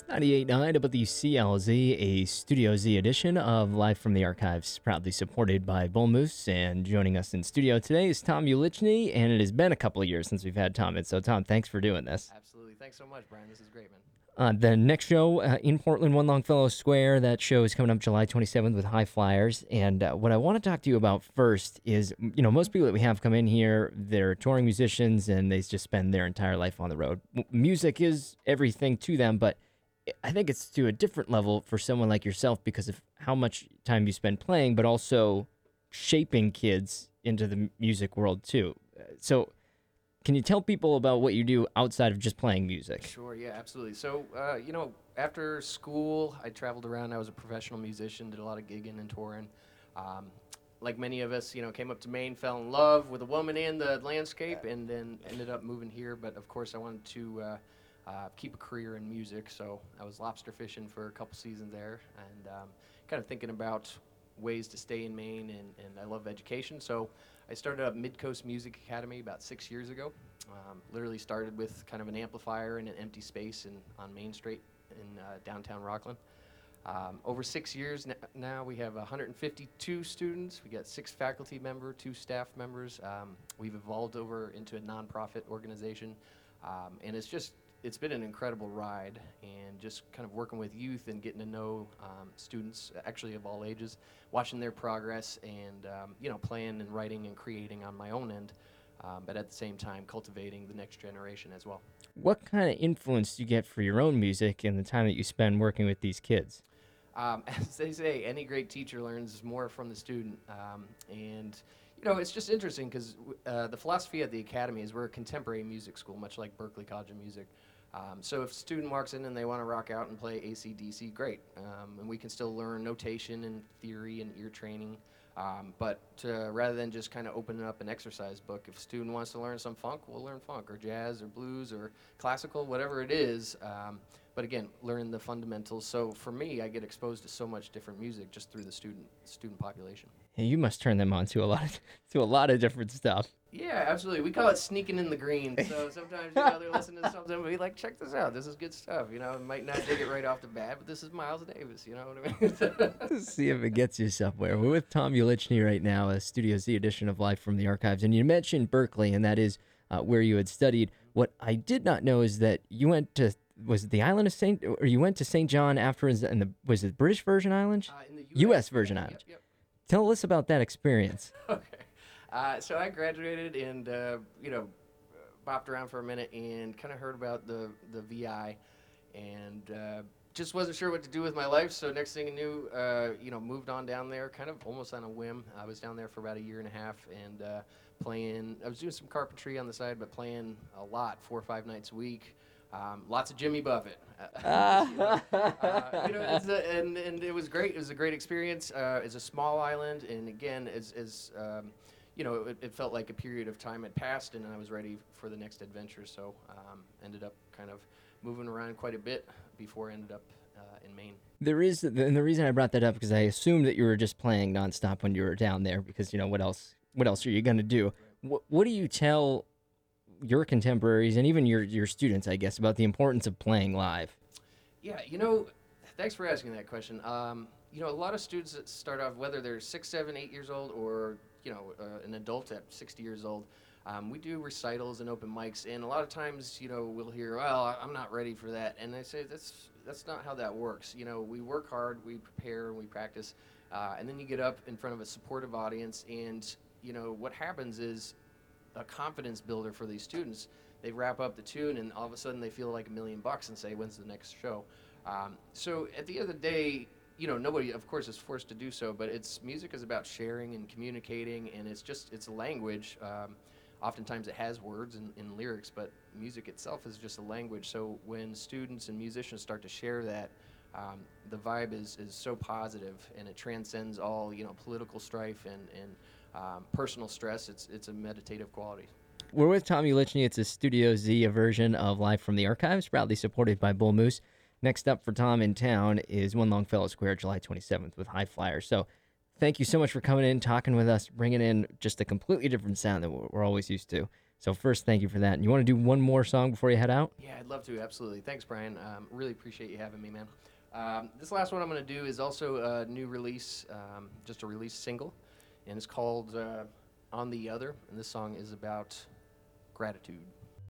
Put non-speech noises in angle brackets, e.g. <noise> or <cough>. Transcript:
It's 98.9 WCLZ, a Studio Z edition of Live from the Archives, proudly supported by Bull Moose. And joining us in studio today is Tom Ulichny, and it has been a couple of years since we've had Tom. And so, Tom, thanks for doing this. Absolutely. Thanks so much, Brian. This is great, man. Uh, the next show uh, in Portland, One Longfellow Square, that show is coming up July 27th with High Flyers. And uh, what I want to talk to you about first is, you know, most people that we have come in here, they're touring musicians and they just spend their entire life on the road. M- music is everything to them, but I think it's to a different level for someone like yourself because of how much time you spend playing, but also shaping kids into the music world too. So, can you tell people about what you do outside of just playing music? Sure, yeah, absolutely. So, uh, you know, after school, I traveled around. I was a professional musician, did a lot of gigging and touring. Um, like many of us, you know, came up to Maine, fell in love with a woman and the landscape, and then ended up moving here. But of course, I wanted to uh, uh, keep a career in music, so I was lobster fishing for a couple seasons there, and um, kind of thinking about ways to stay in Maine. And, and I love education, so I started up Midcoast Music Academy about six years ago. Um, literally started with kind of an amplifier in an empty space in, on Main Street in uh, downtown Rockland. Um, over six years n- now, we have 152 students. We got six faculty member, two staff members. Um, we've evolved over into a nonprofit organization, um, and it's just it's been an incredible ride. And just kind of working with youth and getting to know um, students, actually of all ages, watching their progress, and um, you know, playing and writing and creating on my own end. Um, but at the same time, cultivating the next generation as well. What kind of influence do you get for your own music and the time that you spend working with these kids? Um, <laughs> as they say, any great teacher learns more from the student. Um, and, you know, it's just interesting because uh, the philosophy at the academy is we're a contemporary music school, much like Berklee College of Music. Um, so if a student walks in and they want to rock out and play ACDC, great. Um, and we can still learn notation and theory and ear training. Um, but uh, rather than just kind of opening up an exercise book, if a student wants to learn some funk, we'll learn funk or jazz or blues or classical, whatever it is. Um, but again, learning the fundamentals. So for me, I get exposed to so much different music just through the student student population. You must turn them on to a lot of, <laughs> to a lot of different stuff. Yeah, absolutely. We call it sneaking in the green. So <laughs> sometimes you know they're listening to something, and we like check this out. This is good stuff. You know, it might not dig it right off the bat, but this is Miles Davis. You know what I mean? <laughs> See if it gets you somewhere. We're with Tom Ulichny right now, a Studio Z edition of Live from the Archives. And you mentioned Berklee, and that is uh, where you had studied. What I did not know is that you went to, was it the island of St., or you went to St. John afterwards, and the, was it British Virgin Islands? Uh, in the U.S. Virgin Yep, Islands. yep. Tell us about that experience. <laughs> okay. Uh, so I graduated and uh, you know bopped around for a minute and kind of heard about the the VI and uh, just wasn't sure what to do with my life. So next thing I knew, uh, you know, moved on down there, kind of almost on a whim. I was down there for about a year and a half and uh, playing. I was doing some carpentry on the side, but playing a lot, four or five nights a week. Um, lots of Jimmy Buffett. <laughs> uh, you know, it's a, and and it was great. It was a great experience. Uh, it's a small island, and again, as as um, you know, it, it felt like a period of time had passed, and I was ready for the next adventure. So um, ended up kind of moving around quite a bit before I ended up uh, in Maine. There is, and the reason I brought that up because I assumed that you were just playing nonstop when you were down there because you know what else? What else are you gonna do? What What do you tell your contemporaries and even your your students, I guess, about the importance of playing live? Yeah, you know, thanks for asking that question. Um, you know, a lot of students that start off, whether they're six, seven, eight years old, or you know, uh, an adult at 60 years old, um, we do recitals and open mics, and a lot of times, you know, we'll hear, "Well, I'm not ready for that," and I say that's that's not how that works. You know, we work hard, we prepare, and we practice, uh, and then you get up in front of a supportive audience, and you know, what happens is a confidence builder for these students. They wrap up the tune, and all of a sudden they feel like a million bucks and say, "When's the next show?" Um, so at the end of the day, you know, nobody, of course, is forced to do so. But it's music is about sharing and communicating, and it's just it's a language. Um, oftentimes it has words and, and lyrics, but music itself is just a language. So when students and musicians start to share that, um, the vibe is, is so positive, and it transcends all you know political strife and and um, personal stress. It's it's a meditative quality. We're with Tom Ulichny. It's a Studio Z version of Live from the Archives, proudly supported by Bull Moose. Next up for Tom in town is One Longfellow Square, July 27th with High Flyer. So thank you so much for coming in, talking with us, bringing in just a completely different sound than we're always used to. So first, thank you for that. And you want to do one more song before you head out? Yeah, I'd love to. Absolutely. Thanks, Brian. Um, really appreciate you having me, man. Um, this last one I'm going to do is also a new release, um, just a release single and it's called uh, On the Other, and this song is about gratitude.